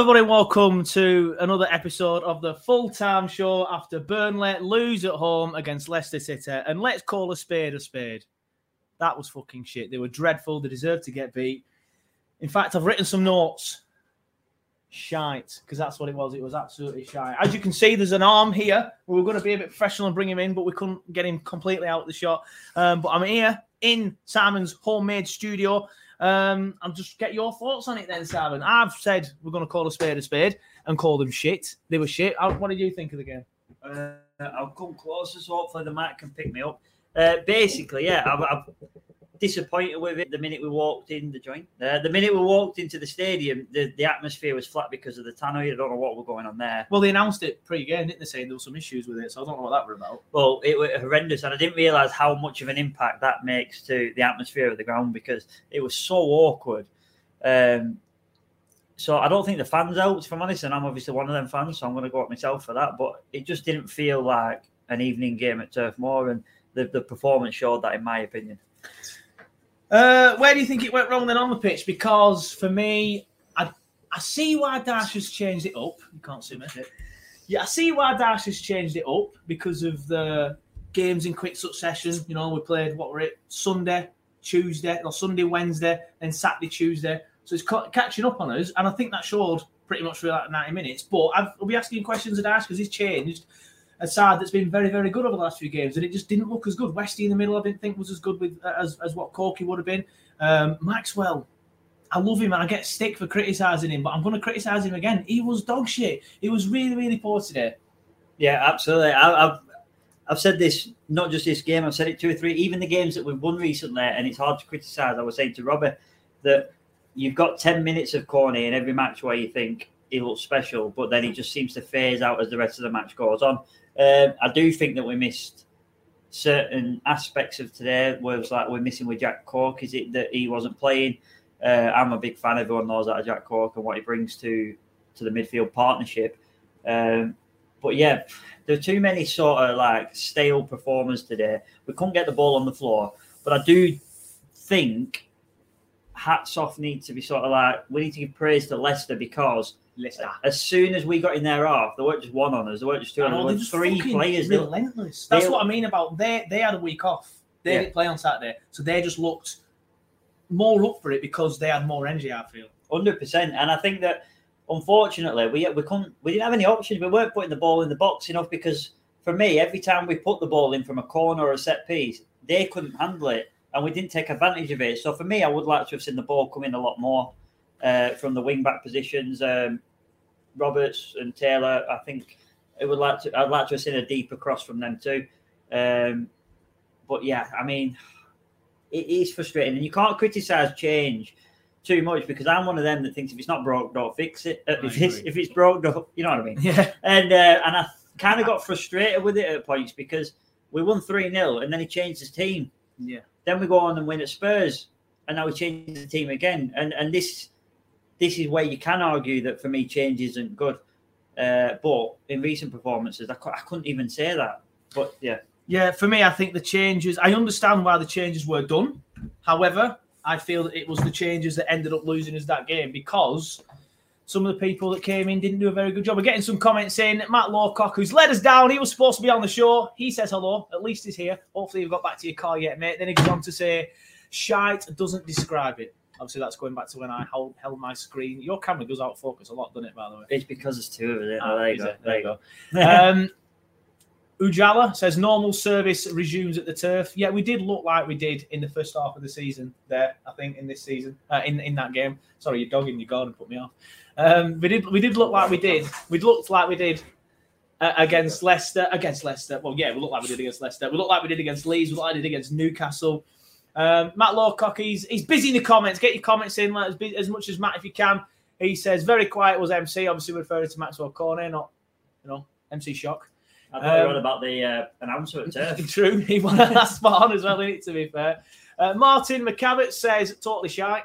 Everybody. Welcome to another episode of the full time show after Burnley lose at home against Leicester City. And let's call a spade a spade. That was fucking shit. They were dreadful. They deserved to get beat. In fact, I've written some notes. Shite, because that's what it was. It was absolutely shite. As you can see, there's an arm here. We were going to be a bit professional and bring him in, but we couldn't get him completely out of the shot. Um, but I'm here in Simon's homemade studio. Um, I'll just get your thoughts on it then, Simon. I've said we're going to call a spade a spade and call them shit. They were shit. What did you think of the game? Uh, I'll come closer, so hopefully the mic can pick me up. Uh, basically, yeah, I'm, I'm disappointed with it. The minute we walked in the joint, uh, the minute we walked into the stadium, the, the atmosphere was flat because of the tannoy. I don't know what was going on there. Well, they announced it pre-game, didn't they? Saying there were some issues with it, so I don't know what that were about. Well, it was horrendous, and I didn't realise how much of an impact that makes to the atmosphere of the ground because it was so awkward. Um, so I don't think the fans helped, if I'm honest, and I'm obviously one of them fans, so I'm going to go at myself for that. But it just didn't feel like an evening game at Turf Moor, and the, the performance showed that, in my opinion. Uh, where do you think it went wrong then on the pitch? Because for me, I I see why Dyche has changed it up. You can't see me. Yeah, I see why Dyche has changed it up because of the games in quick succession. You know, we played what were it Sunday, Tuesday, or Sunday, Wednesday, then Saturday, Tuesday. So it's ca- catching up on us, and I think that showed pretty much for like 90 minutes. But I've, I'll be asking questions of Dyche because he's changed a side that's been very, very good over the last few games, and it just didn't look as good. Westy in the middle, I didn't think was as good with as, as what Corky would have been. Um, Maxwell, I love him and I get stick for criticising him, but I'm going to criticise him again. He was dog shit. He was really, really poor today. Yeah, absolutely. I, I've I've said this not just this game. I've said it two or three. Even the games that we've won recently, and it's hard to criticise. I was saying to Robert that you've got ten minutes of Cornet in every match where you think he looks special, but then he just seems to phase out as the rest of the match goes on. Um, I do think that we missed certain aspects of today. Where it's like we're missing with Jack Cork. Is it that he wasn't playing? Uh, I'm a big fan. Everyone knows that of Jack Cork and what he brings to to the midfield partnership. Um, but yeah, there are too many sort of like stale performers today. We couldn't get the ball on the floor, but I do think hats off need to be sort of like we need to give praise to Leicester because Leicester. as soon as we got in their half, there weren't just one on us, there weren't just two on us, they're were three players. Relentless. That's they- what I mean about they. They had a week off. They Yeah. didn't play on Saturday, so they just looked more up for it because they had more energy. I feel. Hundred percent, and I think that unfortunately we we couldn't we didn't have any options. We weren't putting the ball in the box enough because for me, every time we put the ball in from a corner or a set piece, they couldn't handle it, and we didn't take advantage of it. So for me, I would like to have seen the ball come in a lot more uh, from the wing back positions. Um, Roberts and Taylor, I think it would like to. I'd like to have seen a deeper cross from them too. Um, but yeah, I mean, it is frustrating, and you can't criticise change too much because I'm one of them that thinks if it's not broke, don't fix it. Uh, if it's if it's broke, don't, you know what I mean? Yeah. And uh, and I kind of got frustrated with it at points because we won three 0 and then he changed his team. Yeah. Then we go on and win at Spurs, and now we change the team again. And and this this is where you can argue that for me change isn't good. Uh, but in recent performances, I, I couldn't even say that. But yeah, Yeah, for me, I think the changes. I understand why the changes were done. However, I feel that it was the changes that ended up losing us that game because some of the people that came in didn't do a very good job. We're getting some comments in. Matt Lawcock, who's let us down, he was supposed to be on the show. He says hello. At least he's here. Hopefully, you've got back to your car yet, mate. Then he goes on to say, "Shite doesn't describe it." Obviously, that's going back to when I held, held my screen. Your camera goes out of focus a lot, doesn't it? By the way. it's because there's two of it. Oh, there you go. it? There you go. um, Ujala says normal service resumes at the turf. Yeah, we did look like we did in the first half of the season. There, I think in this season, uh, in in that game. Sorry, your dog in your garden put me off. Um, we did we did look like we did. We looked like we did uh, against Leicester. Against Leicester. Well, yeah, we looked like we did against Leicester. We looked like we did against Leeds. We looked like we did against Newcastle. Um, Matt Lawcock, he's, he's busy in the comments. Get your comments in like, as, bu- as much as Matt if you can. He says very quiet was MC. Obviously, referring to Maxwell Cornet, not you know MC Shock. I thought you Um, on about the uh, announcer at Turf. True, he won that spot on as well. Isn't it, to be fair, uh, Martin McCavitt says totally shy.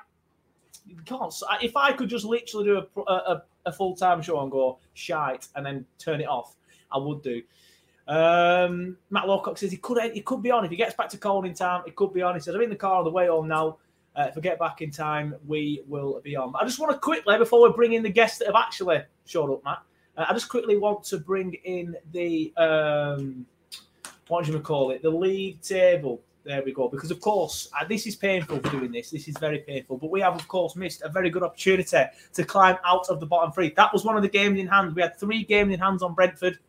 You can't. If I could just literally do a a, a, a full time show and go shite and then turn it off, I would do. Um, Matt Lawcock says he could he could be on if he gets back to Colne in time. He could be on. He says I'm in the car on the way home now. Uh, if I get back in time, we will be on. I just want to quickly before we bring in the guests that have actually showed up, Matt. Uh, I just quickly want to bring in the um, what do you call it? The league table. There we go. Because of course, uh, this is painful for doing this. This is very painful. But we have, of course, missed a very good opportunity to climb out of the bottom three. That was one of the games in hand. We had three games in hands on Brentford.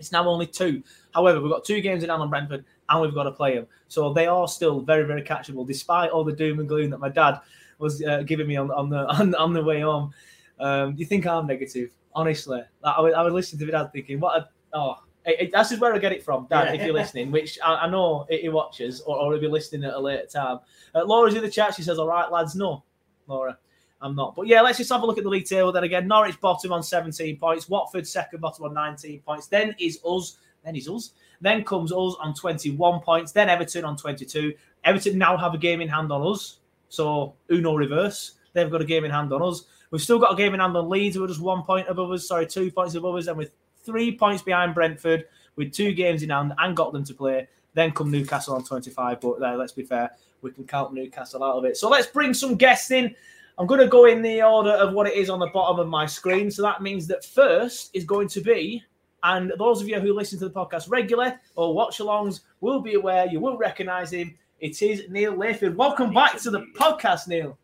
It's now only two. However, we've got two games in hand on Brentford, and we've got to play them. So they are still very, very catchable, despite all the doom and gloom that my dad was uh, giving me on, on the on, on the way home. Um, you think I'm negative? Honestly, I would, I would listen to my dad thinking, "What? A, oh, it, it- that's just where I get it from, Dad. Yeah. If you're listening, which I, I know he he watches, or, or he'll be listening at a later time. Uh, Laura's in the chat. She says, "All right, lads, no, Laura." I'm not. But yeah, let's just have a look at the league table. Then again, Norwich bottom on 17 points, Watford second bottom on 19 points. Then is us. Then is us. Then comes us on 21 points. Then Everton on 22. Everton now have a game in hand on us. So Uno reverse. They've got a game in hand on us. We've still got a game in hand on Leeds. We're just one point above us. Sorry, two points above us. And with three points behind Brentford, with two games in hand and got them to play. Then come Newcastle on 25. But uh, let's be fair, we can count Newcastle out of it. So let's bring some guests in. I'm going to go in the order of what it is on the bottom of my screen. So that means that first is going to be, and those of you who listen to the podcast regularly or watch alongs will be aware, you will recognize him. It is Neil Layfield. Welcome back to the podcast, Neil.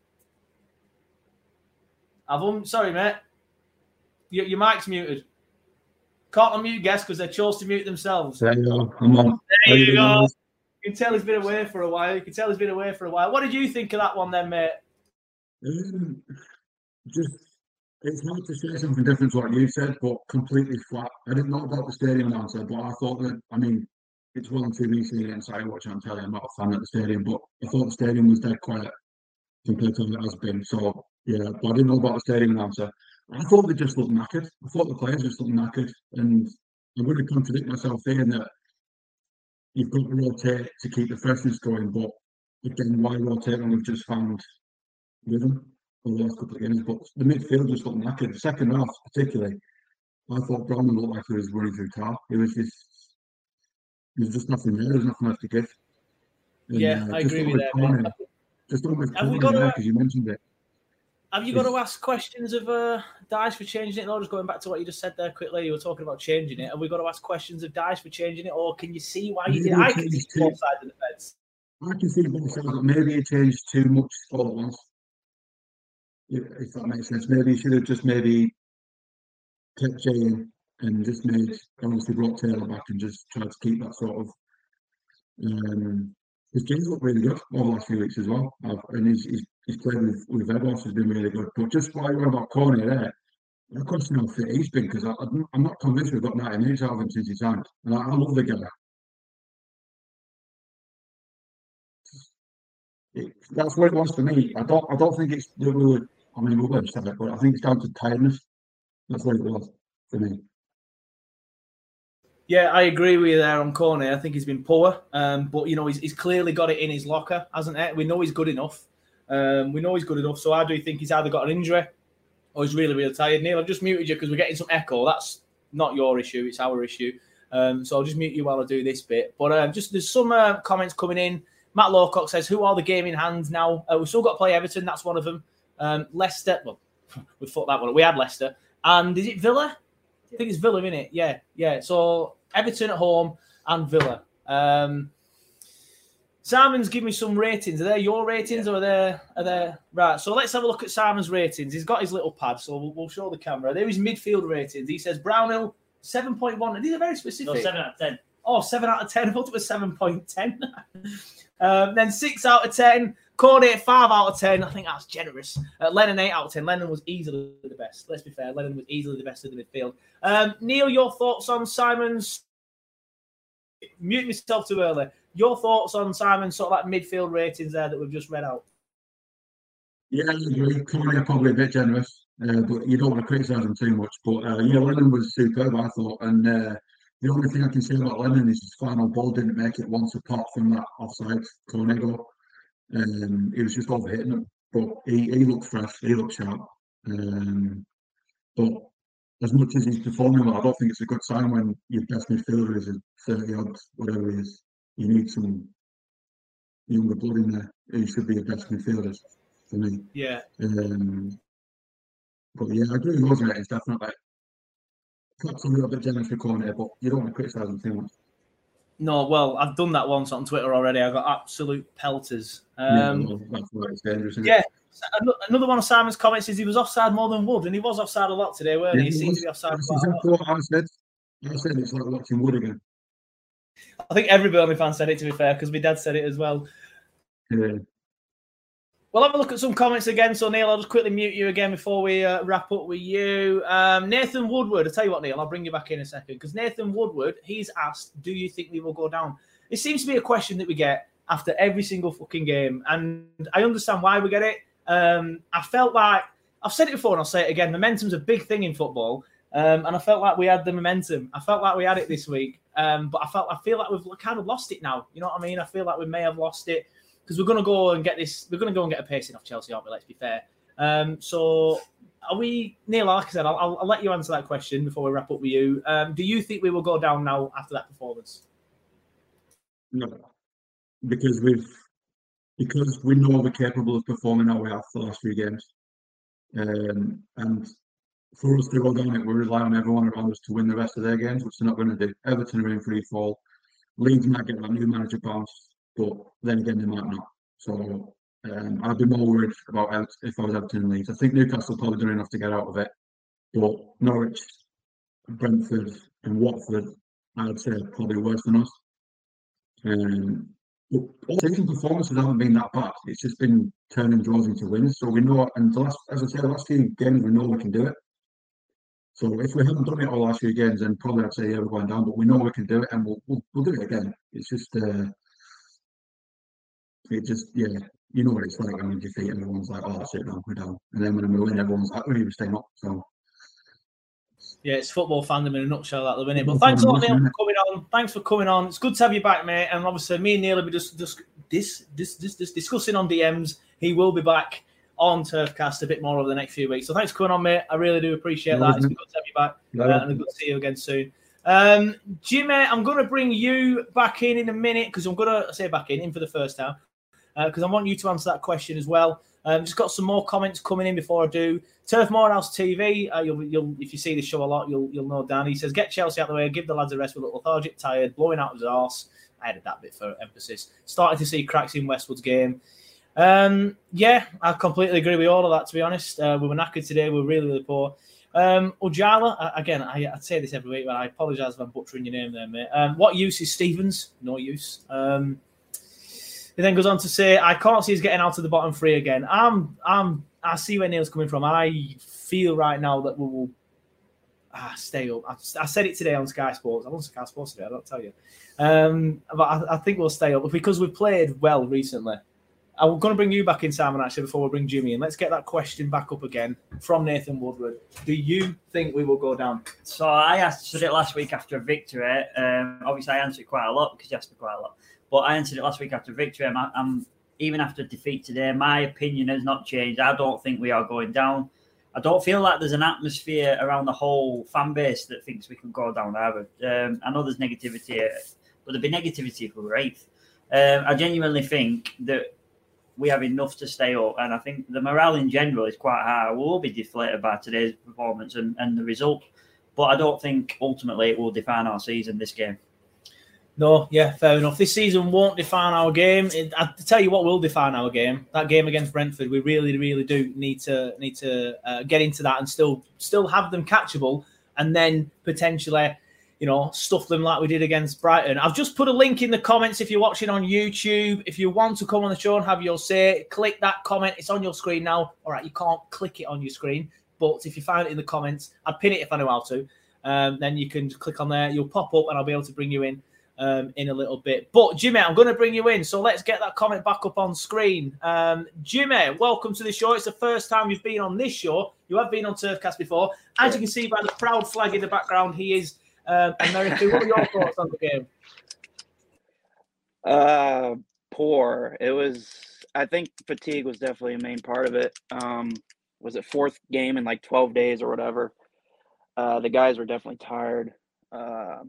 I've un- um, sorry, mate. Your, your mic's muted. Can't unmute guests because they chose to mute themselves. There you go. I'm on. There you go. You can tell he's been away for a while. You can tell he's been away for a while. What did you think of that one then, mate? Um, just it's hard to say something different to what you said, but completely flat. I didn't know about the stadium announcer, but I thought that I mean it's well and truly seen against I watch on telly. I'm not a fan of the stadium, but I thought the stadium was dead quiet compared to what it has been. So yeah, but I didn't know about the stadium announcer. I thought they just looked knackered. I thought the players just looked knackered, and I'm going to contradict myself saying that you've got to rotate to keep the freshness going, but again, why rotate when we've just found rhythm for the last couple of games? But the midfield just looked knackered. The second half, particularly, I thought Brown looked like he was running through tar. It was just, there's just nothing there. There's nothing left to give. And, Yeah, uh, I agree with that, Just on with Have we got there, a- 'cause you mentioned it. Have you got to ask questions of uh, Dyche for changing it? Or just going back to what you just said there quickly, you were talking about changing it. Have we got to ask questions of Dyche for changing it, or can you see why you did? I can see both sides of the fence. I can see both sides, but maybe it changed too much all at once. If if that makes sense. Maybe he should have just maybe kept in and just made obviously brought Taylor back and just tried to keep that sort of um his game's looked really good over the last few weeks as well. I've, and he's, he's he's played with with Edwards has been really good. But just while you're about Cornet there, I question how fit he's been because I'm I'm not convinced we've got 90 minutes out of him since he's signed. And I, I love the guy. it, that's what it was for me. I don't I don't think it's that we were. I mean, we'll were upset, but I think it's down to tiredness. That's what it was for me. Yeah, I agree with you there on Cornet. I think he's been poor, um, but you know he's, he's clearly got it in his locker, hasn't it? We know he's good enough. Um, we know he's good enough. So I do think he's either got an injury or he's really, really tired. Neil, I've just muted you because we're getting some echo. That's not your issue; it's our issue. Um, so I'll just mute you while I do this bit. But um, just there's some uh, comments coming in. Matt Lawcock says, "Who are the gaming hands now? Uh, we've still got to play Everton. That's one of them. Um, Leicester. Well, we thought that one. We had Leicester, and is it Villa? I think it's Villa, isn't it? Yeah, yeah. So Everton at home and Villa. Um, Simon's give me some ratings. Are they your ratings or are they are they right? So let's have a look at Simon's ratings. He's got his little pad, so we'll, we'll show the camera. There is midfield ratings. He says Brownhill seven point one. and These are very specific. No, seven out of ten. Oh, seven out of ten. I thought it was seven point ten. um, then six out of ten. Cornet five out of ten. I think that's generous. Uh, Lennon eight out of ten. Lennon was easily the best. Let's be fair. Lennon was easily the best of the midfield. Um, Neil, your thoughts on Simon's? Mute myself too early. Your thoughts on Simon's sort of like midfield ratings there that we've just read out? Yeah, I agree. Cornet probably a bit generous, uh, but you don't want to criticise him too much. But uh, yeah, Lennon was superb, I thought, and. Uh, the only thing I can say about Lennon is his final ball didn't make it once apart from that offside Cornet goal. Um, he was just overhitting him, but he, he looked fresh, he looked sharp. Um, but as much as he's performing well, I don't think it's a good sign when your best midfielder is a 30 odd, whatever he is. You need some younger blood in there. He should be a best midfielder for me. Yeah. Um, but yeah, I agree with those ratings, definitely. Perhaps a little bit generous for Cornet, but you don't want to criticise him too much. No, well, I've done that once on Twitter already. I got absolute pelters. Um, yeah, that's dangerous. Yeah. Another one of Simon's comments is he was offside more than Wood, and he was offside a lot today, weren't Yeah, he? He seemed was. to be offside. That's quite a lot. exactly what I said. I said it's like watching Wood again. I think every Burnley fan said it, to be fair, because my dad said it as well. Yeah. We'll have a look at some comments again. So, Neil, I'll just quickly mute you again before we uh, wrap up with you. Um, Nathan Woodward, I'll tell you what, Neil, I'll bring you back in a second because Nathan Woodward, he's asked, Do you think we will go down? It seems to be a question that we get after every single fucking game. And I understand why we get it. Um, I felt like, I've said it before and I'll say it again momentum's a big thing in football. Um, and I felt like we had the momentum. I felt like we had it this week. Um, but I felt I feel like we've kind of lost it now. You know what I mean? I feel like we may have lost it because we're going to go and get this. We're going to go and get a pacing off Chelsea, aren't we? Let's be fair. Um, so, are we, Neil? Like I said, I'll, I'll, let you answer that question before we wrap up with you. Um, do you think we will go down now after that performance? No, because we've because we know we're capable of performing we have for the last few games, um, and for us to go down it, we rely on everyone around us to win the rest of their games, which they're not going to do. Everton are in free fall. Leeds might get that new manager bounce, but then again they might not. So um, I'd be more worried about out if I was Everton Leeds. I think Newcastle probably doing enough to get out of it, but Norwich, Brentford, and Watford, I'd say probably worse than us. Um, season performances haven't been that bad. It's just been turning draws into wins. So we know, and the last, as I said, the last few games we know we can do it. So if we haven't done it all last few games, then probably I'd say yeah we're going down. But we know we can do it, and we'll we'll, we'll do it again. It's just uh, it just yeah, you know what it's like when you defeat everyone's like oh shit, no, we're down, and then when we win, everyone's like we were staying up. So Yeah, it's football fandom in a nutshell at the minute. But thanks a lot, Neil, for coming on. Thanks for coming on. It's good to have you back, mate. And obviously, me and Neil will be just, just this, this, this, this discussing on DMs. He will be back on Turfcast a bit more over the next few weeks. So thanks for coming on, mate. I really do appreciate that. It's good to have you back, uh, and good to see you again soon. Um, Jimmy, I'm going to bring you back in in a minute because I'm going to say back in in for the first time because I want you to answer that question as well. Um, just got some more comments coming in before I do. Turf Morehouse TV. Uh, you'll, you'll, if you see the show a lot, you'll, you'll know Dan. He says, "Get Chelsea out the way. Give the lads a rest. We're a little lethargic, tired, blowing out of his arse." I added that bit for emphasis. Starting to see cracks in Westwood's game. Um, yeah, I completely agree with all of that. To be honest, uh, we were knackered today. We were really, really poor. Um, Ujala, uh, again, I, I say this every week, but I apologise if I'm butchering your name there, mate. Um, what use is Stephens? No use. Um, he then goes on to say, "I can't see us getting out of the bottom three again." I'm, I'm, I see where Neil's coming from. I feel right now that we will ah, stay up. I, I said it today on Sky Sports. I was on Sky Sports today. I don't tell you, um, but I, I think we'll stay up because we've played well recently. I'm going to bring you back in, Simon, actually, before we bring Jimmy in. Let's get that question back up again from Nathan Woodward. Do you think we will go down? So I answered it last week after a victory. Um, obviously, I answered quite a lot because you asked me quite a lot. But I answered it last week after victory. I'm, I'm even after defeat today. My opinion has not changed. I don't think we are going down. I don't feel like there's an atmosphere around the whole fan base that thinks we can go down either. Um, I know there's negativity, but there'd be negativity if we were eighth. Um, I genuinely think that we have enough to stay up. And I think the morale in general is quite high. We'll be deflated by today's performance and, and the result. But I don't think ultimately it will define our season this game. No, yeah, fair enough. This season won't define our game. It, I tell you what will define our game. That game against Brentford, we really, really do need to need to uh, get into that and still still have them catchable, and then potentially you know, stuff them like we did against Brighton. I've just put a link in the comments if you're watching on YouTube. If you want to come on the show and have your say, click that comment. It's on your screen now. All right, you can't click it on your screen, but if you find it in the comments, I'd pin it if I know how to. Um, then you can click on there. You'll pop up, and I'll be able to bring you in um, in a little bit. But Jimmy, I'm going to bring you in. So let's get that comment back up on screen. Um, Jimmy, welcome to the show. It's the first time you've been on this show. You have been on Turfcast before. As you can see by the proud flag in the background, he is um, America, what are your thoughts on the game? Uh, poor. It was. I think fatigue was definitely a main part of it. Um, was it fourth game in like twelve days or whatever? Uh, the guys were definitely tired. Uh,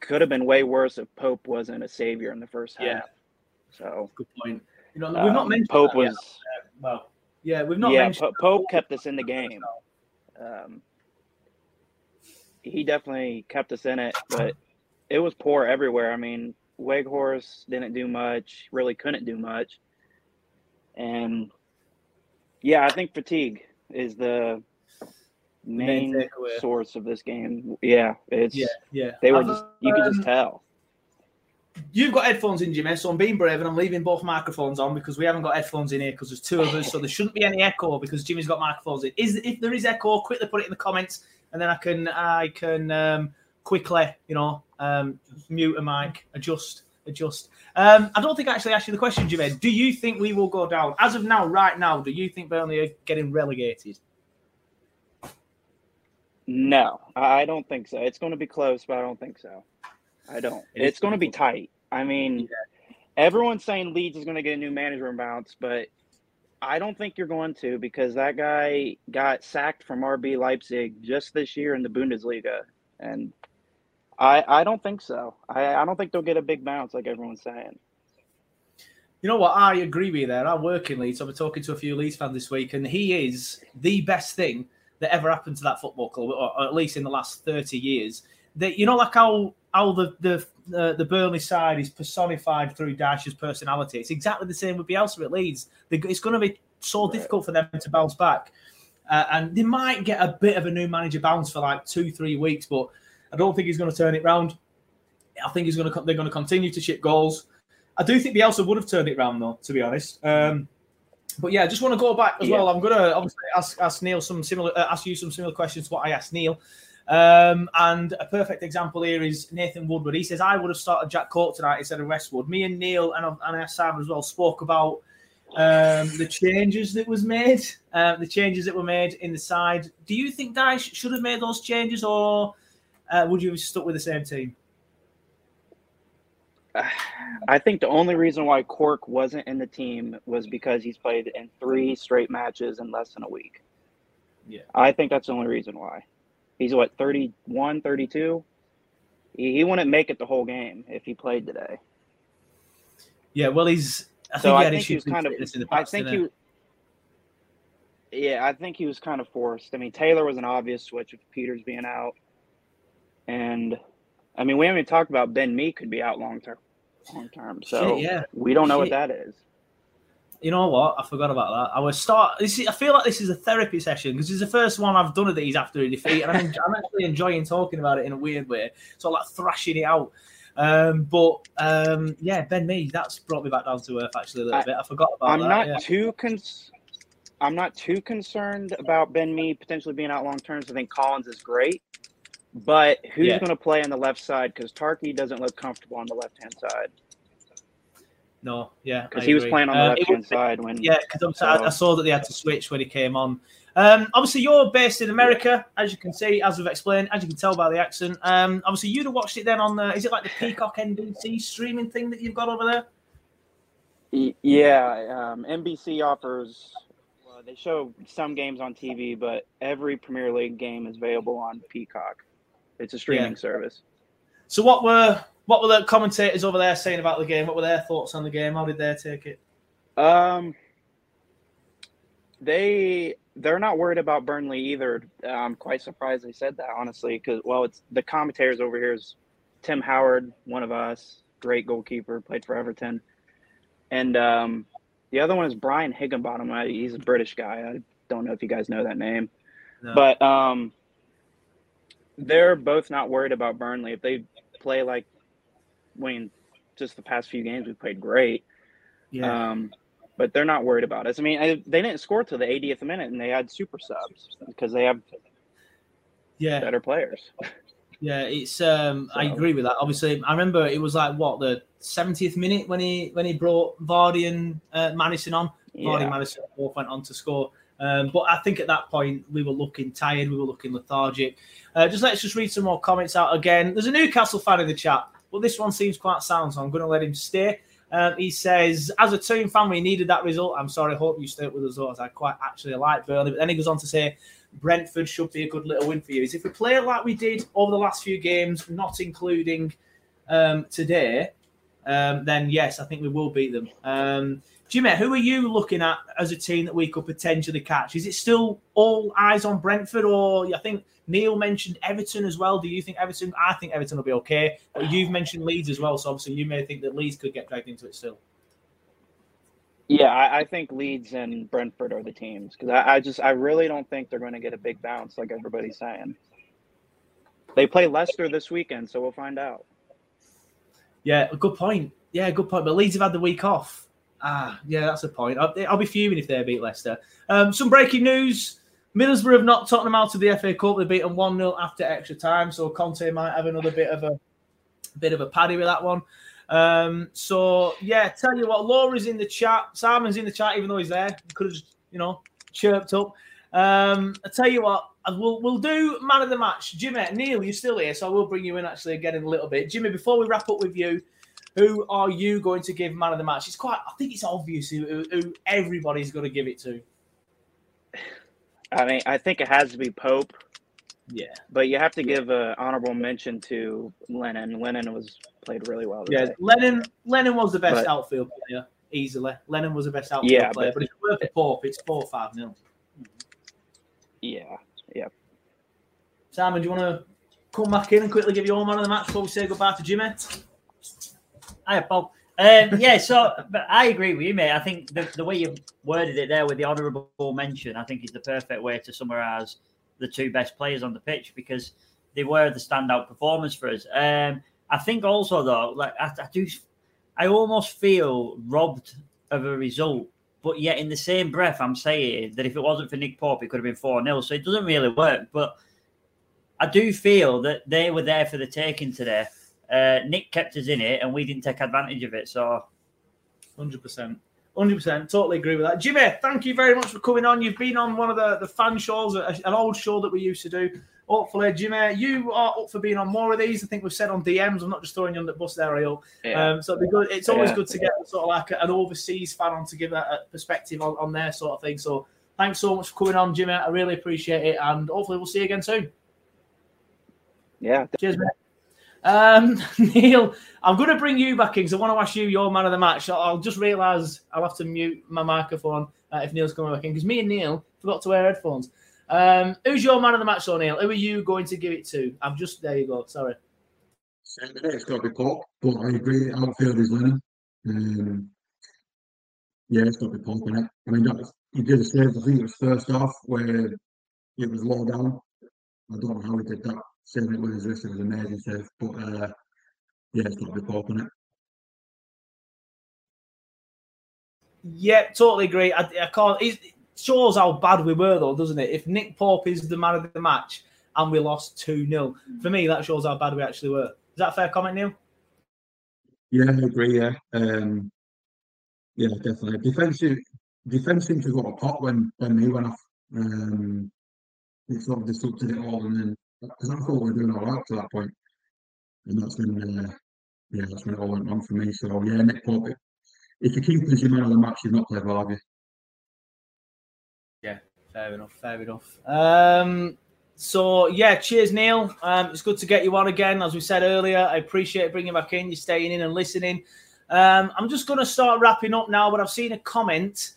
could have been way worse if Pope wasn't a savior in the first half. Yeah. So good point. You know, we've not um, mentioned Pope was. Uh, well, yeah, we've not. Yeah, Pope kept us in the game. Um, he definitely kept us in it, but it was poor everywhere. I mean, Weghorst didn't do much, really couldn't do much. And yeah, I think fatigue is the main, main source of this game. Yeah, it's yeah, yeah. They were just you could just um, tell. You've got headphones in, Jimmy, so I'm being brave and I'm leaving both microphones on because we haven't got headphones in here because there's two of us, so there shouldn't be any echo because Jimmy's got microphones in. Is if there is echo, quickly put it in the comments and then I can I can um, quickly, you know, um, mute a mic, adjust, adjust. Um, I don't think I actually asked you the question, Jimmy. Do you think we will go down as of now, right now? Do you think Burnley are getting relegated? No, I don't think so. It's going to be close, but I don't think so. I don't. It it's going to be tight. I mean, yeah. everyone's saying Leeds is going to get a new manager and bounce, but I don't think you're going to because that guy got sacked from RB Leipzig just this year in the Bundesliga, and I I don't think so. I I don't think they'll get a big bounce like everyone's saying. You know what? I agree with you there. I work in Leeds. I've been talking to a few Leeds fans this week, and he is the best thing that ever happened to that football club, or at least in the last thirty years. That you know, like how how the the uh, the Burnley side is personified through Dyche's personality. It's exactly the same with Bielsa at Leeds. It's going to be so difficult for them to bounce back, uh, and they might get a bit of a new manager bounce for like two three weeks, but I don't think he's going to turn it round. I think he's going to they're going to continue to ship goals. I do think Bielsa would have turned it round though, to be honest. Um, but yeah, I just want to go back as yeah. well. I'm going to obviously ask, ask Neil some similar, uh, ask you some similar questions to what I asked Neil. Um, and a perfect example here is Nathan Woodward. He says, I would have started Jack Cork tonight instead of Westwood. Me and Neil and, and Simon as well spoke about um, the changes that was made, uh, the changes that were made in the side. Do you think Dyche should have made those changes or uh, would you have stuck with the same team? I think the only reason why Cork wasn't in the team was because he's played in three straight matches in less than a week. Yeah. I think that's the only reason why. He's what 31, 32. He, he wouldn't make it the whole game if he played today. Yeah, well, he's. I so think I think he was kind of. I think he. Yeah, I think he was kind of forced. I mean, Taylor was an obvious switch with Pieters being out, and I mean, we haven't even talked about Ben Mee could be out long term. Long term, so Shit, yeah. we don't know Shit. what that is you know what? I forgot about that. I was start. This is, I feel like this is a therapy session because it's the first one I've done of these after a defeat, and I'm, I'm actually enjoying talking about it in a weird way. So like thrashing it out. Um, but um, yeah, Ben Mee, that's brought me back down to earth actually a little I, bit. I forgot about I'm that. not yeah. too cons- I'm not too concerned about Ben Mee potentially being out long term. I think Collins is great, but who's yeah. going to play on the left side? Because Tarky doesn't look comfortable on the left hand side. No, yeah, because he was playing on the Um, left hand side when. Yeah, because I, I saw that they had to switch when he came on. Um, obviously, you're based in America, as you can see, as we've explained, as you can tell by the accent. Um, obviously, you'd have watched it then on the. Is it like the Peacock NBC streaming thing that you've got over there? Yeah, um, NBC offers. Well, they show some games on TV, but every Premier League game is available on Peacock. It's a streaming Yeah. service. So, what were what were the commentators over there saying about the game? What were their thoughts on the game? How did they take it? Um, they they're not worried about Burnley either. I'm quite surprised they said that honestly, because well, it's the commentators over here is Tim Howard, one of us, great goalkeeper, played for Everton, and um, the other one is Brian Higginbottom. He's a British guy. I don't know if you guys know that name, No. but um, they're both not worried about Burnley if they play like, I mean, just the past few games we played great. Yeah. Um, but they're not worried about us. I mean, I, they didn't score till the 80th minute, and they had super subs because they have Yeah. better players. Yeah, it's um I agree with that. Obviously, I remember it was like what the 70th minute when he when he brought Vardy and uh, Maddison on. Vardy Yeah. and Maddison both went on to score. Um, but I think at that point we were looking tired, we were looking lethargic. Uh, just let's just read some more comments out again. There's a Newcastle fan in the chat, but this one seems quite sound, so I'm going to let him stay. Um, he says, as a team fan, we needed that result. I'm sorry, hope you stay with us all, as I quite actually like Burnley. But then he goes on to say, Brentford should be a good little win for you. Is if we play like we did over the last few games, not including um, today, um, then yes, I think we will beat them. Um, Jimmy, who are you looking at as a team that we could potentially catch? Is it still all eyes on Brentford, or I think Neil mentioned Everton as well? Do you think Everton? I think Everton will be okay, but you've mentioned Leeds as well, so obviously you may think that Leeds could get dragged into it still. Yeah, I, I think Leeds and Brentford are the teams because I, I just I really don't think they're going to get a big bounce like everybody's saying. They play Leicester this weekend, so we'll find out. Yeah, a good point. Yeah, good point. But Leeds have had the week off. Ah, yeah, that's a point. I'll, I'll be fuming if they beat Leicester. Um, some breaking news. Middlesbrough have knocked Tottenham out of the FA Cup. They beat them 1 0 after extra time. So Conte might have another bit of a bit of a paddy with that one. Um, so yeah, tell you what, Laura's in the chat. Simon's in the chat, even though he's there. Could have just, you know, chirped up. Um, I tell you what, we'll we'll do man of the match. Jimmy, Neil, you're still here, so I will bring you in actually again in a little bit. Jimmy, before we wrap up with you, who are you going to give man of the match? It's quite, I think it's obvious who, who- everybody's going to give it to. I mean, I think it has to be Pope. Yeah. But you have to give an honorable mention to Lennon. Lennon was played really well. Yeah, Today. Lennon. Lennon was the best But- outfield player easily. Lennon was the best outfield Yeah, player, but- but, it's worth a Pope, it's four five nil. Yeah, yeah. Simon, do you want to come back in and quickly give your man of the match before we say goodbye to Jimmy? Hi, Bob. Um, yeah, so but I agree with you, mate. I think the, the way you worded it there with the honourable mention, I think is the perfect way to summarise the two best players on the pitch because they were the standout performers for us. Um, I think also though, like I, I do, I almost feel robbed of a result, but yet in the same breath, I'm saying that if it wasn't for Nick Pope, it could have been four 0 So it doesn't really work, but. I do feel that they were there for the taking today. Uh, Nick kept us in it, and we didn't take advantage of it. So, hundred percent, hundred percent, totally agree with that. Jimmy, thank you very much for coming on. You've been on one of the the fan shows, an old show that we used to do. Hopefully, Jimmy, you are up for being on more of these. I think we've said on DMs. I'm not just throwing you under the bus there, Ariel. Yeah. Um, so it'd be good. It's always Yeah. good to get sort of like an overseas fan on to give a, a perspective on, on their sort of thing. So thanks so much for coming on, Jimmy. I really appreciate it, and hopefully we'll see you again soon. Yeah. Cheers, mate. Um, Neil, I'm going to bring you back in because I want to ask you your man of the match. I'll just realise I'll have to mute my microphone uh, if Neil's coming back in because me and Neil forgot to wear headphones. Um, who's your man of the match, Neil? Who are you going to give it to? I'm just there. You go. Sorry. It's got to be Pope, but I agree. Outfield is Lennon. Um, yeah, it's got to be Pope in it. I mean, that he did a save. I think it was first off where it was low down. I don't know how he did that. Saving it with his wrist, it was an amazing save. But uh, yeah, it's got to be Pope in it. Yeah, totally agree. I, I can't. Shows how bad we were, though, doesn't it? If Nick Pope is the man of the match and we lost 2 0, for me, that shows how bad we actually were. Is that fair comment, Neil? Yeah, I agree. Yeah, um, Yeah, definitely. Defensive defense seemed to go to pot when when they went off. Um, it sort of disrupted it all, and then because I thought we were doing all right to that point, and that's when uh, yeah, that's when it all went wrong for me. So yeah, Nick Pope, if you keep as your man of the match, you've not played well, have you? Fair enough, fair enough. Um, so yeah, cheers, Neil. Um, it's good to get you on again. As we said earlier, I appreciate bringing back in. You staying in and listening. Um, I'm just going to start wrapping up now, but I've seen a comment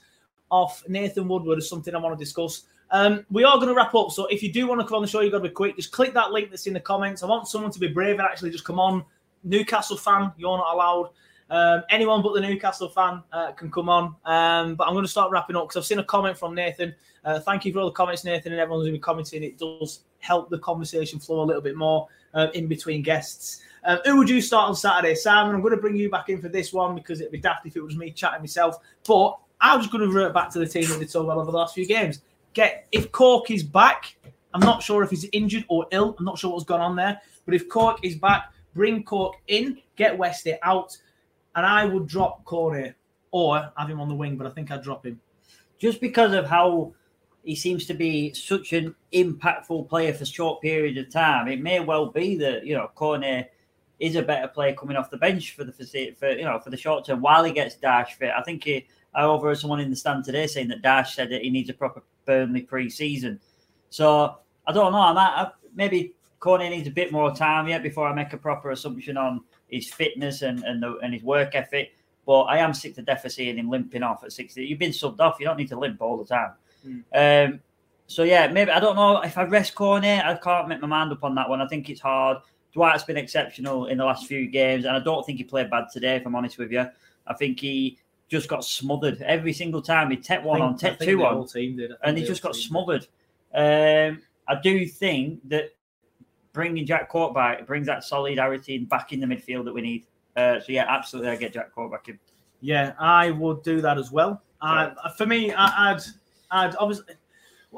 off Nathan Woodward as something I want to discuss. Um, we are going to wrap up, so if you do want to come on the show, you've got to be quick. Just click that link that's in the comments. I want someone to be brave and actually just come on. Newcastle fan, you're not allowed. Um, anyone but the Newcastle fan uh, can come on. Um, but I'm going to start wrapping up because I've seen a comment from Nathan. Uh, thank you for all the comments, Nathan, and everyone's been commenting. It does help the conversation flow a little bit more uh, in between guests. Um, who would you start on Saturday, Simon? I'm going to bring you back in for this one because it'd be daft if it was me chatting myself. But I'm just going to revert back to the team that did so well over the last few games. Get if Cork is back. I'm not sure if he's injured or ill. I'm not sure what's gone on there. But if Cork is back, bring Cork in, get Westy out, and I would drop Corey or have him on the wing. But I think I'd drop him just because of how he seems to be such an impactful player for short periods of time. It may well be that you know Cornet is a better player coming off the bench for the for you know for the short term while he gets Dash fit. I think he, I overheard someone in the stand today saying that Dyche said that he needs a proper Burnley pre-season. So I don't know. I might I, maybe Cornet needs a bit more time yet before I make a proper assumption on his fitness and and, the, and his work ethic. But I am sick to death of seeing him limping off at 60. You've been subbed off. You don't need to limp all the time. Mm. Um, so yeah, maybe I don't know if I rest Cornet. I can't make my mind up on that one. I think it's hard. Dwight's been exceptional in the last few games, and I don't think he played bad today. If I'm honest with you, I think he just got smothered every single time. He tech one on, tech two on, and he just got smothered. Um, I do think that bringing Jack Cork back brings that solidarity back in the midfield that we need. Uh, so yeah, absolutely, I get Jack Cork back in. Yeah, I would do that as well. I, for me, I, I'd, I'd obviously.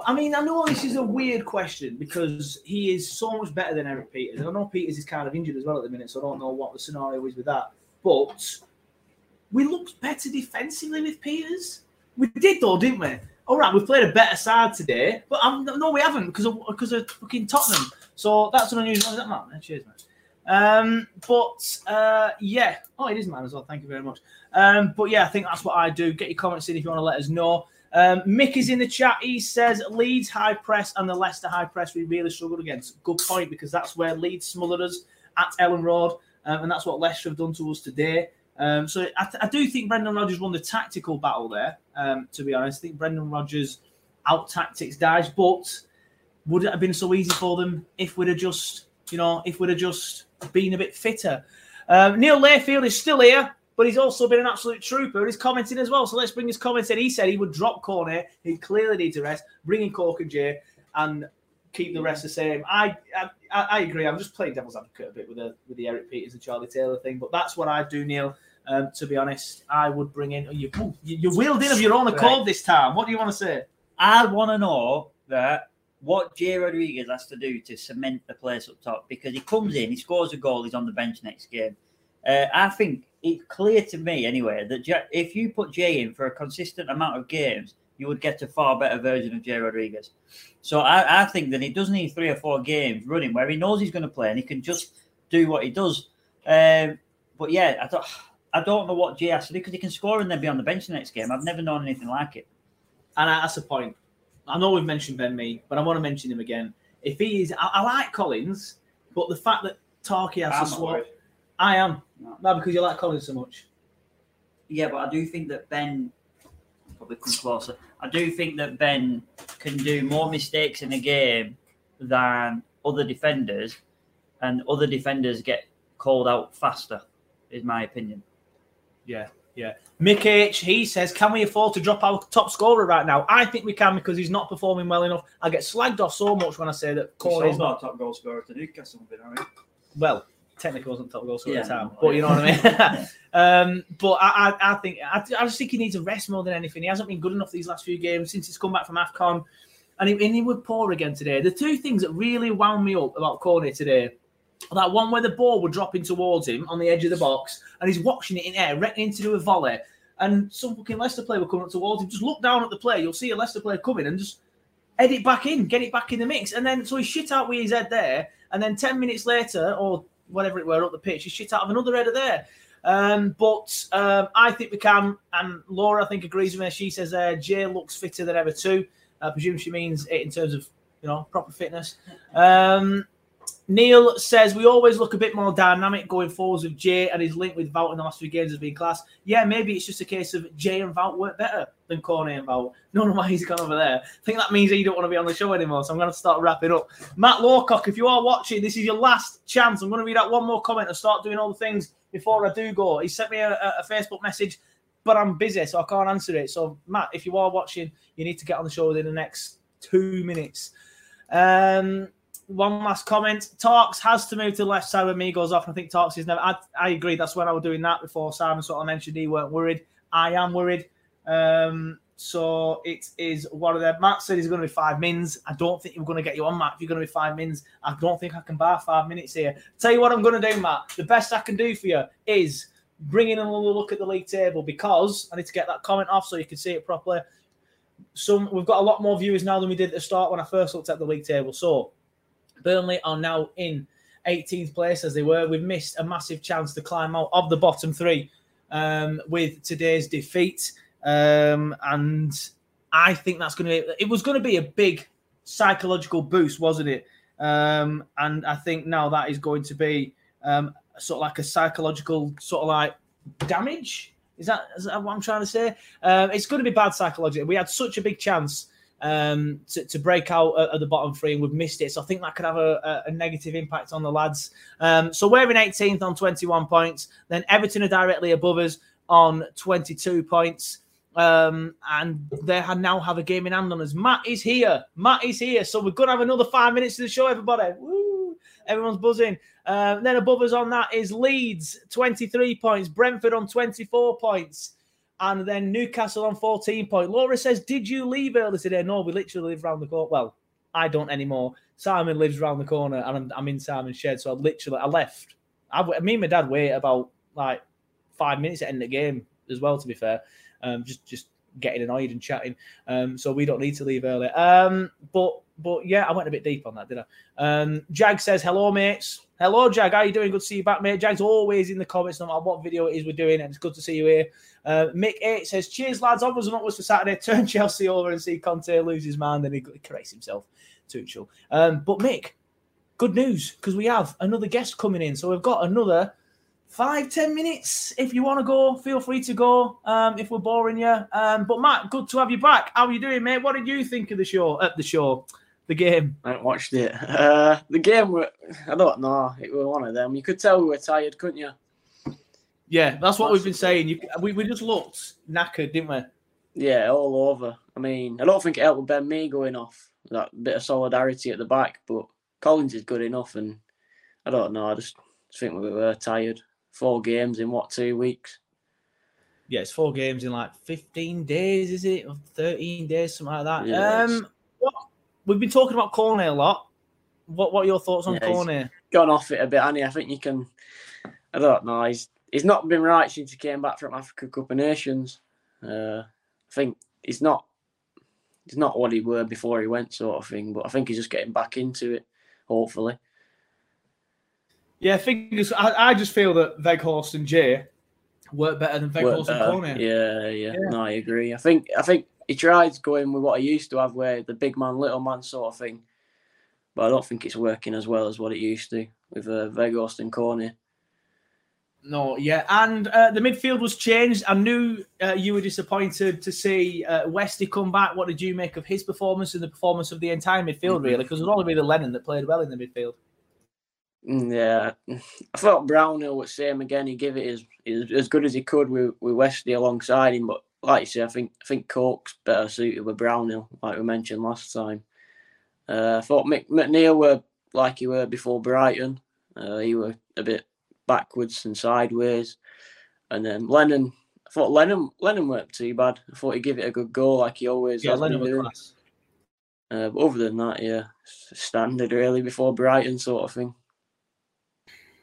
I mean, I know this is a weird question because he is so much better than Erik Pieters. And I know Pieters is kind of injured as well at the minute, so I don't know what the scenario is with that. But we looked better defensively with Pieters. We did though, didn't we? All right, we've played a better side today, but um, no, we haven't because of because of fucking Tottenham. So that's an unusual. one. Is that man? Cheers, man. Um, but uh, yeah, oh, it is man as well. Thank you very much. Um, but yeah, I think that's what I do. Get your comments in if you want to let us know. Um, Mick is in the chat. He says Leeds high press and the Leicester high press we really struggled against. Good point because that's where Leeds smothered us at Elland Road, um, and that's what Leicester have done to us today. Um, so I, I, do think Brendan Rodgers won the tactical battle there. Um, to be honest, I think Brendan Rodgers out tactics Dyche, but would it have been so easy for them if we'd have just, you know, if we'd have just been a bit fitter? Um, Neil Layfield is still here but he's also been an absolute trooper. He's commenting as well. So let's bring his comments in. He said he would drop Cornet. He clearly needs a rest, bring in Cork and Jay, and keep the rest the same. I, I I agree. I'm just playing devil's advocate a bit with the with the Erik Pieters and Charlie Taylor thing, but that's what I do, Neil. Um, to be honest, I would bring in you. You, you wheeled in of your own accord this time. What do you want to say? I want to know that what Jay Rodriguez has to do to cement the place up top because he comes in, he scores a goal, he's on the bench next game. Uh, I think it's clear to me anyway that if you put Jay in for a consistent amount of games, you would get a far better version of Jay Rodriguez. So I, I think that he does need three or four games running where he knows he's going to play and he can just do what he does. Um, but yeah, I don't, I don't know what Jay has to do because he can score and then be on the bench the next game. I've never known anything like it. And that's a point. I know we've mentioned Ben Mee, but I want to mention him again. If he is, I, I like Collins, but the fact that Tarky has I'm to swap. I am. No. because you like Collins so much. Yeah, but I do think that Ben probably come closer. I do think that Ben can do more mistakes in a game than other defenders, and other defenders get called out faster. Is my opinion. Yeah, yeah. Mick H, he says, Can we afford to drop our top scorer right now? I think we can because he's not performing well enough. I get slagged off so much when I say that Corey is not top goal scorer to Newcastle, Well, technically wasn't top goal scorer yeah. at the time, but you know what I mean. um, but I, I, I think I, I, just think he needs a rest more than anything. He hasn't been good enough these last few games since he's come back from Afcon, and he, and he was poor again today. The two things that really wound me up about Cornet today. That one where the ball was dropping towards him on the edge of the box, and he's watching it in air, reckoning to do a volley, and some fucking Leicester player will come up towards him. Just look down at the player, you'll see a Leicester player coming, and just head it back in, get it back in the mix, and then so he shit out with his head there, and then ten minutes later or whatever it were up the pitch, he shit out of another header there. Um, but um, I think we can, and Laura I think agrees with me. She says uh, Jay looks fitter than ever too. I presume she means it in terms of you know proper fitness. Um, Neil says we always look a bit more dynamic going forwards with Jay and his link with Wout in the last few games has been class. Yeah, maybe it's just a case of Jay and Wout work better than Cornet and Wout. No, no, why he's gone over there. I think that means he don't want to be on the show anymore. So I'm going to start wrapping up. Matt Lawcock, if you are watching, this is your last chance. I'm going to read out one more comment and start doing all the things before I do go. He sent me a, a Facebook message, but I'm busy, so I can't answer it. So Matt, if you are watching, you need to get on the show within the next two minutes. Um, one last comment. Talks has to move to the left side when Mee goes off. I think Talks is never. I, I agree. That's when I was doing that before Simon sort of mentioned he weren't worried. I am worried. Um, so it is one of them. Matt said he's going to be five mins. I don't think you're going to get you on, Matt. If you're going to be five mins, I don't think I can buy five minutes here. Tell you what I'm going to do, Matt. The best I can do for you is bring in a little look at the league table because I need to get that comment off so you can see it properly. Some we've got a lot more viewers now than we did at the start when I first looked at the league table. So Burnley are now in 18th place as they were. We've missed a massive chance to climb out of the bottom three um, with today's defeat. Um, and I think that's going to be, it was going to be a big psychological boost, wasn't it? Um, and I think now that is going to be um, sort of like a psychological sort of like damage. Is that, is that what I'm trying to say? Um, it's going to be bad psychologically. We had such a big chance um, to, to, break out at, the bottom three, and we've missed it. So I think that could have a, a, negative impact on the lads. Um, so we're in 18th on 21 points. Then Everton are directly above us on 22 points. Um, and they now have a game in hand on us. Matt is here. Matt is here. So we're going to have another five minutes to the show, everybody. Woo! Everyone's buzzing. Uh, then above us on that is Leeds, 23 points. Brentford on 24 points and then Newcastle on 14 point. Laura says, Did you leave early today? No, we literally live around the corner. Well, I don't anymore. Simon lives around the corner and I'm, I'm in Simon's shed. So I literally I left. I, me and my dad wait about like five minutes at end the game as well, to be fair. Um, just just getting annoyed and chatting. Um, so we don't need to leave early. Um, but but yeah, I went a bit deep on that, did I? Um, Jag says, hello, mates. Hello, Jag. How are you doing? Good to see you back, mate. Jag's always in the comments, no matter what video it is we're doing, and it's good to see you here. Uh, Mick 8 says, cheers, lads. Onwards and upwards for Saturday. Turn Chelsea over and see Conte lose his mind, and he corrects himself. Tuchel. Um, but Mick, good news, because we have another guest coming in. So we've got another five, ten minutes. If you want to go, feel free to go. Um, if we're boring you. Um, but Matt, good to have you back. How are you doing, mate? What did you think of the show? At the show, the game. I haven't watched it. Uh, the game, were, I don't know. It was one of them. You could tell we were tired, couldn't you? Yeah, that's what we've been saying. You, we, we just looked knackered, didn't we? Yeah, all over. I mean, I don't think it helped with Ben Mee going off. That bit of solidarity at the back, but Collins is good enough, and I don't know. I just think we were tired. Four games in what two weeks? Yeah, it's four games in like fifteen days, is it? Or thirteen days, something like that. Yeah, um, we've been talking about Cornet a lot. What what are your thoughts on yeah, Cornet? Gone off it a bit, and I think you can. I don't know. He's he's not been right since he came back from Africa Cup of Nations. Uh, I think he's not he's not what he were before he went, sort of thing. But I think he's just getting back into it. Hopefully. Yeah, fingers. I, I just feel that Weghorst and Jay work better than Weghorst and Cornet. Yeah, yeah, yeah, No, I agree. I think I think he tried going with what he used to have, where the big man, little man sort of thing. But I don't think it's working as well as what it used to with uh, Weghorst and Cornet. No, yeah, and uh, the midfield was changed. I knew uh, you were disappointed to see uh, Westy come back. What did you make of his performance and the performance of the entire midfield, mm-hmm. really? Because it was only really the Lennon that played well in the midfield. Mm, yeah, I thought Brownhill was same again. He gave it as, as, as good as he could with, with Westy alongside him. But like you say, I think I think Cork's better suited with Brownhill, like we mentioned last time. Uh, I thought Mick, McNeil were like he were before Brighton. Uh, he were a bit backwards and sideways. And then Lennon, I thought Lennon Lennon weren't too bad. I thought he'd give it a good goal, like he always yeah, has Lennon been doing. Uh, but other than that, yeah, standard really before Brighton sort of thing.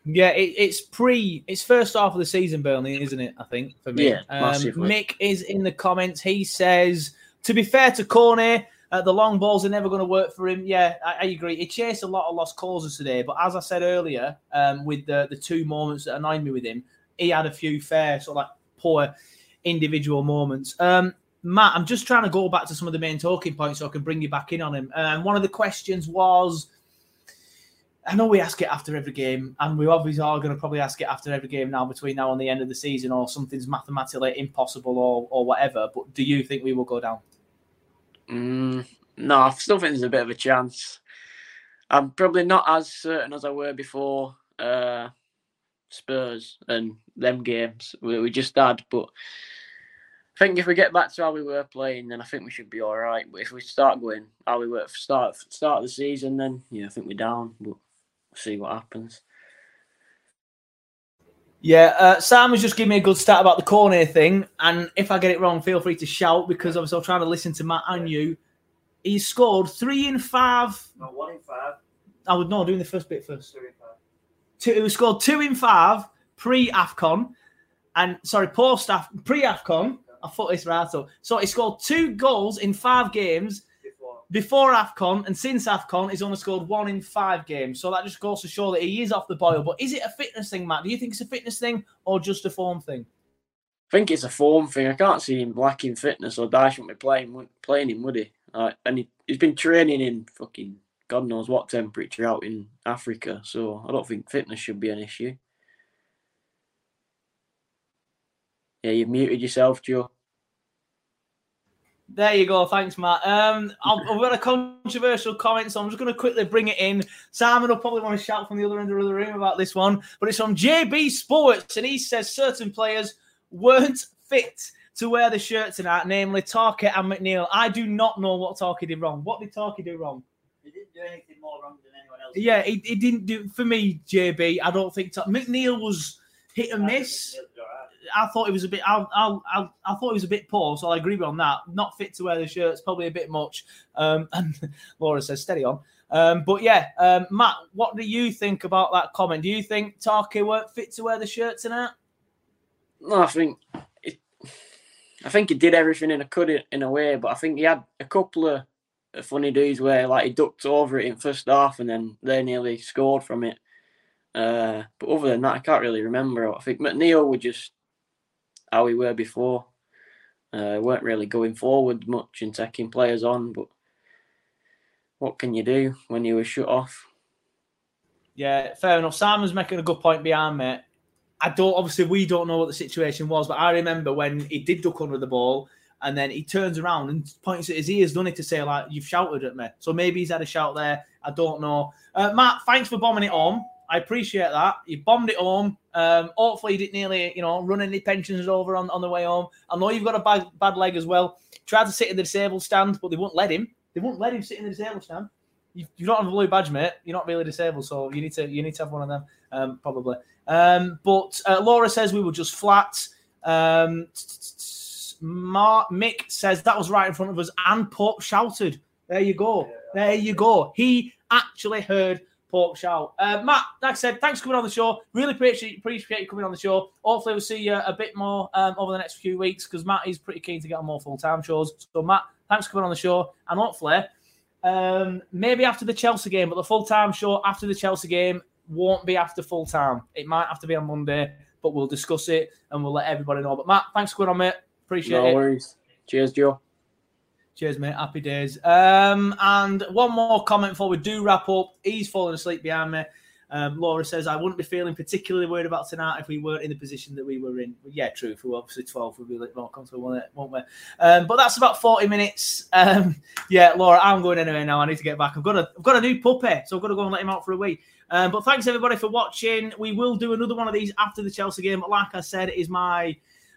Yeah, it, it's pre. It's first half of the season, Burnley, isn't it? I think for me. Yeah, um. Mick is in the comments. He says, to be fair to Cornet, uh, the long balls are never going to work for him. Yeah, I, I agree. He chased a lot of lost causes today, but as I said earlier, um, with the the two moments that annoyed me with him, he had a few fair sort of like poor individual moments. Um, Matt, I'm just trying to go back to some of the main talking points so I can bring you back in on him. And one of the questions was. I know we ask it after every game, and we obviously are going to probably ask it after every game now between now and the end of the season, or something's mathematically impossible, or or whatever. But do you think we will go down? Mm, no, I still think there's a bit of a chance. I'm probably not as certain as I were before uh, Spurs and them games we, we just had, but I think if we get back to how we were playing, then I think we should be all right. But if we start going how we were start start of the season, then yeah, I think we're down. But see what happens. Yeah, uh, Sam was just giving me a good stat about the Cornet thing, and if I get it wrong, feel free to shout because obviously I'm trying to listen to Matt and you. He scored three in five. No, one in five. I would know doing the first bit first. Two in five. Two, he scored two in five pre Afcon, and sorry post Af pre Afcon. I thought this right up. So he scored two goals in five games before AFCON, and since AFCON, he's only scored one in five games. So that just goes to show that he is off the boil. But is it a fitness thing, Matt? Do you think it's a fitness thing or just a form thing? I think it's a form thing. I can't see him lacking fitness or Dyche wouldn't be playing playing him, would he? Like, and he, he's been training in fucking God knows what temperature out in Africa. So I don't think fitness should be an issue. Yeah, you've muted yourself, Joe. There you go. Thanks, Matt. Um, I've, I've got a controversial comment, so I'm just going to quickly bring it in. Simon will probably want to shout from the other end of the room about this one, but it's from JB Sports, and he says certain players weren't fit to wear the shirt tonight, namely Tarky and McNeil. I do not know what Tarky did wrong. What did Tarky do wrong? He didn't do anything more wrong than anyone else. Yeah, he, he didn't do for me, JB. I don't think Tar- McNeil was hit and miss. I thought it was a bit. I, I, I, I thought it was a bit poor, so I agree with on that. Not fit to wear the shirts, probably a bit much. Um, and Laura says, "Steady on." Um, but yeah, um, Matt, what do you think about that comment? Do you think Tarky weren't fit to wear the shirt tonight? No, I think it, I think he did everything in a could in a way, but I think he had a couple of funny days where like he ducked over it in first half and then they nearly scored from it. Uh, but other than that, I can't really remember. I think McNeil were just how we were before. Uh, weren't really going forward much and taking players on, but what can you do when you were shut off? Yeah, fair enough. Simon's making a good point behind me. I don't obviously we don't know what the situation was, but I remember when he did duck under the ball and then he turns around and points at his ears, done it to say like you've shouted at me. So maybe he's had a shout there. I don't know. Uh, Matt, thanks for bombing it home. I appreciate that. You bombed it home. Um, hopefully, you didn't nearly, you know, run any pensions over on, on the way home. I know you've got a bad, bad leg as well. Tried to sit in the disabled stand, but they won't let him. They won't let him sit in the disabled stand. You, you don't have a blue badge, mate. You're not really disabled, so you need to you need to have one of them, um, probably. Um, but uh, Laura says we were just flat. Um, Mark Mick says that was right in front of us, and Pope shouted. There you go. There you go. He actually heard Pope shout. Uh, Matt, like I said, thanks for coming on the show. Really appreciate appreciate you coming on the show. Hopefully, we'll see you a bit more um, over the next few weeks because Matt is pretty keen to get on more full time shows. So, Matt, thanks for coming on the show, and hopefully, um, maybe after the Chelsea game, but the full time show after the Chelsea game won't be after full time. It might have to be on Monday, but we'll discuss it and we'll let everybody know. But Matt, thanks for coming on, mate. Appreciate no it. worries. Cheers, Joe. Cheers, mate. Happy days. Um, and one more comment before we do wrap up. He's falling asleep behind me. Um, Laura says, I wouldn't be feeling particularly worried about tonight if we weren't in the position that we were in. Yeah, true. If we were obviously 12, we'd be a little more comfortable, won't, we? Um, but that's about 40 minutes. Um, yeah, Laura, I'm going anyway now. I need to get back. I've got a, I've got a new puppy, so I've got to go and let him out for a week. Um, but thanks, everybody, for watching. We will do another one of these after the Chelsea game. But like I said, it is my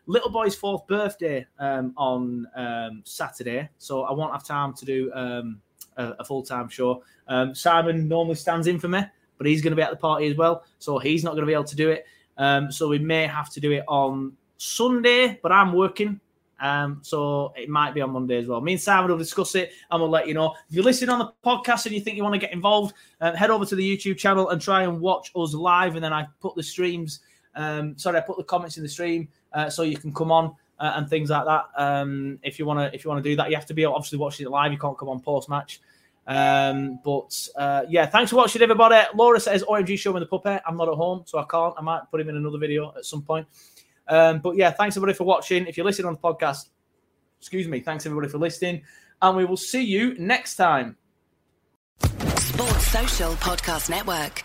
little boy's fourth birthday um, on um, Saturday, so I won't have time to do um, a, a full time show. Um, Simon normally stands in for me, but he's going to be at the party as well, so he's not going to be able to do it. Um, so we may have to do it on Sunday, but I'm working Um, so it might be on Monday as well. Me and Simon will discuss it and we'll let you know. If you're listening on the podcast and you think you want to get involved, uh, head over to the YouTube channel and try and watch us live. And then I put the streams, um, sorry, I put the comments in the stream uh, so you can come on uh, and things like that. Um, if you want to, if you want to do that, you have to be obviously watching it live. You can't come on post match. Um, but uh, yeah, thanks for watching, everybody. Laura says OMG show me the puppet. I'm not at home, so I can't. I might put him in another video at some point. Um, but yeah, thanks everybody for watching. If you're listening on the podcast, excuse me, thanks everybody for listening, and we will see you next time. Sports Social Podcast Network.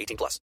18 plus.